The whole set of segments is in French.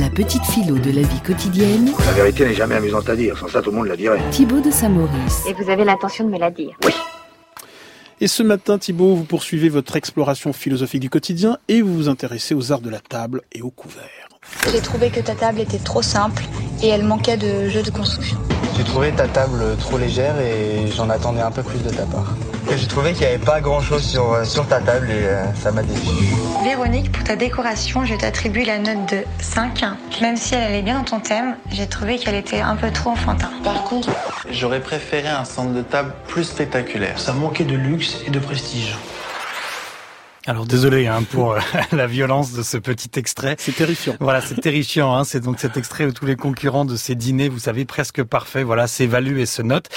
La petite philo de la vie quotidienne. La vérité n'est jamais amusante à dire, sans ça tout le monde la dirait. Thibaut de Saint-Maurice. Et vous avez l'intention de me la dire Oui. Et ce matin, Thibaut, vous poursuivez votre exploration philosophique du quotidien et vous vous intéressez aux arts de la table et au couvert. J'ai trouvé que ta table était trop simple et elle manquait de jeu de construction. J'ai trouvé ta table trop légère et j'en attendais un peu plus de ta part. Et J'ai trouvé qu'il n'y avait pas grand chose sur, euh, sur ta table et euh, ça m'a déçu. Véronique, pour ta décoration, je t'attribue la note de 5. Même si elle allait bien dans ton thème, j'ai trouvé qu'elle était un peu trop enfantin. Par contre, j'aurais préféré un centre de table plus spectaculaire. Ça manquait de luxe et de prestige. Alors désolé hein, pour euh, la violence de ce petit extrait. C'est terrifiant. Voilà, c'est terrifiant. Hein. C'est donc cet extrait où tous les concurrents de ces dîners, vous savez, presque parfaits, voilà, s'évaluent et se notent.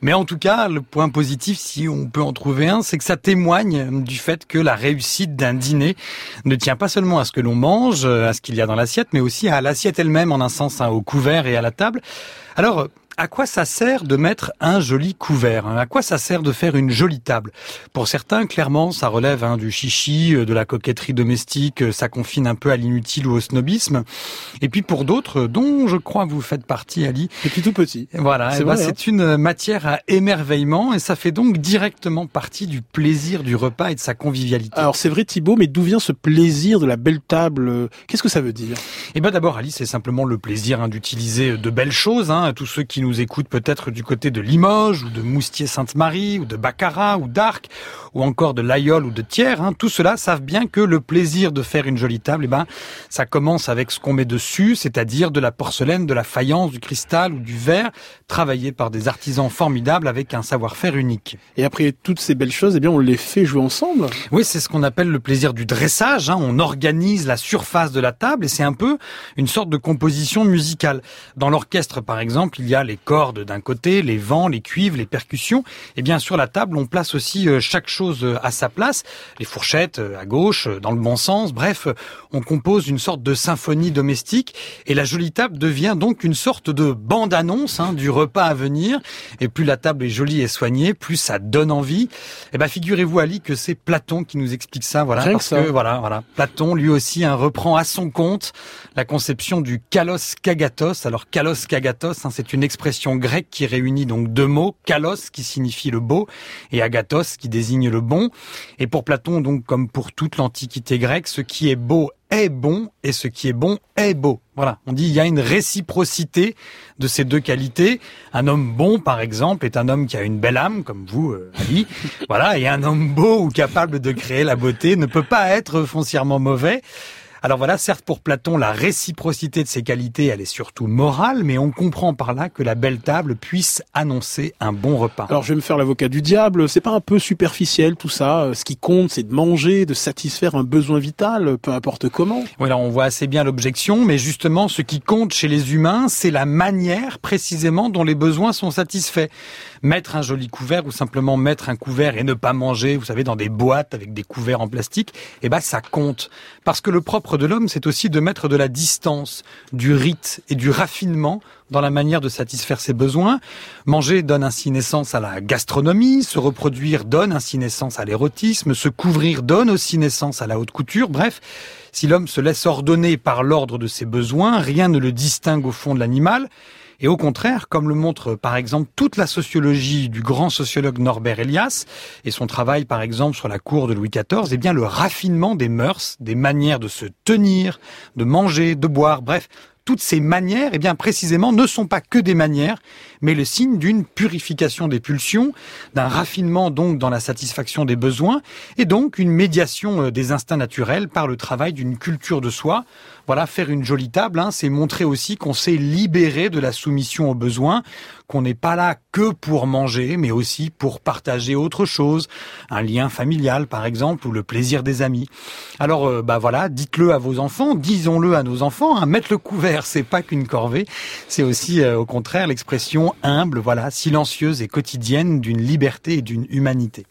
Mais en tout cas, le point positif, si on peut en trouver un, c'est que ça témoigne du fait que la réussite d'un dîner ne tient pas seulement à ce que l'on mange, à ce qu'il y a dans l'assiette, mais aussi à l'assiette elle-même, en un sens, hein, au couvert et à la table. Alors, à quoi ça sert de mettre un joli couvert hein? À quoi ça sert de faire une jolie table? Pour certains, clairement, ça relève hein, du chichi, euh, de la coquetterie domestique, euh, ça confine un peu à l'inutile ou au snobisme. Et puis pour d'autres, dont je crois vous faites partie, Ali. Et puis tout petit. Voilà, c'est vrai, ben, hein. une matière à émerveillement et ça fait donc directement partie du plaisir du repas et de sa convivialité. Alors c'est vrai Thibaut, mais d'où vient ce plaisir de la belle table? Qu'est-ce que ça veut dire? Eh ben d'abord, Ali, c'est simplement le plaisir hein, d'utiliser de belles choses. Hein, à tous ceux qui nous écoutent peut-être du côté de Limoges ou de Moustier-Sainte-Marie ou de Baccarat ou d'Arc ou encore de l'Aïol ou de Thiers, hein, tout cela savent bien que le plaisir de faire une jolie table, eh ben, ça commence avec ce qu'on met dessus, c'est-à-dire de la porcelaine, de la faïence, du cristal ou du verre, travaillé par des artisans formidables avec un savoir-faire unique. Et après toutes ces belles choses, eh bien, on les fait jouer ensemble. Oui, c'est ce qu'on appelle le plaisir du dressage. Hein. On organise la surface de la table et c'est un peu une sorte de composition musicale. Dans l'orchestre, par exemple, il y a les cordes d'un côté, les vents, les cuivres, les percussions. Et bien sur la table, on place aussi euh, chaque chose à sa place. Les fourchettes euh, à gauche, euh, dans le bon sens. Bref, on compose une sorte de symphonie domestique. Et la jolie table devient donc une sorte de bande-annonce hein, du repas à venir. Et plus la table est jolie et soignée, plus ça donne envie. Et ben figurez-vous Ali que c'est Platon qui nous explique ça. Voilà, Rien parce que ça. que voilà, voilà, Platon lui aussi hein, reprend à son compte la conception du kalos kagatos. Alors kalos kagatos, hein, c'est une expression grecque qui réunit donc deux mots, kalos qui signifie le beau et agathos qui désigne le bon. Et pour Platon, donc comme pour toute l'antiquité grecque, ce qui est beau est bon et ce qui est bon est beau. Voilà, on dit il y a une réciprocité de ces deux qualités. Un homme bon, par exemple, est un homme qui a une belle âme, comme vous, euh, Ali. voilà, et un homme beau ou capable de créer la beauté ne peut pas être foncièrement mauvais. Alors voilà, certes pour Platon, la réciprocité de ces qualités, elle est surtout morale, mais on comprend par là que la belle table puisse annoncer un bon repas. Alors je vais me faire l'avocat du diable, c'est pas un peu superficiel tout ça Ce qui compte, c'est de manger, de satisfaire un besoin vital, peu importe comment. Voilà, on voit assez bien l'objection, mais justement, ce qui compte chez les humains, c'est la manière précisément dont les besoins sont satisfaits. Mettre un joli couvert ou simplement mettre un couvert et ne pas manger, vous savez, dans des boîtes avec des couverts en plastique, eh ben ça compte. Parce que le propre de l'homme, c'est aussi de mettre de la distance, du rite et du raffinement dans la manière de satisfaire ses besoins. Manger donne ainsi naissance à la gastronomie, se reproduire donne ainsi naissance à l'érotisme, se couvrir donne aussi naissance à la haute couture. Bref, si l'homme se laisse ordonner par l'ordre de ses besoins, rien ne le distingue au fond de l'animal. Et au contraire, comme le montre par exemple toute la sociologie du grand sociologue Norbert Elias et son travail par exemple sur la cour de Louis XIV, eh bien le raffinement des mœurs, des manières de se tenir, de manger, de boire, bref, toutes ces manières, eh bien précisément, ne sont pas que des manières, mais le signe d'une purification des pulsions, d'un raffinement donc dans la satisfaction des besoins, et donc une médiation euh, des instincts naturels par le travail d'une culture de soi. Voilà, faire une jolie table, hein, c'est montrer aussi qu'on s'est libéré de la soumission aux besoins, qu'on n'est pas là que pour manger, mais aussi pour partager autre chose, un lien familial par exemple, ou le plaisir des amis. Alors, euh, bah voilà, dites-le à vos enfants, disons-le à nos enfants. Hein, mettre le couvert, c'est pas qu'une corvée, c'est aussi euh, au contraire l'expression humble, voilà, silencieuse et quotidienne d'une liberté et d'une humanité.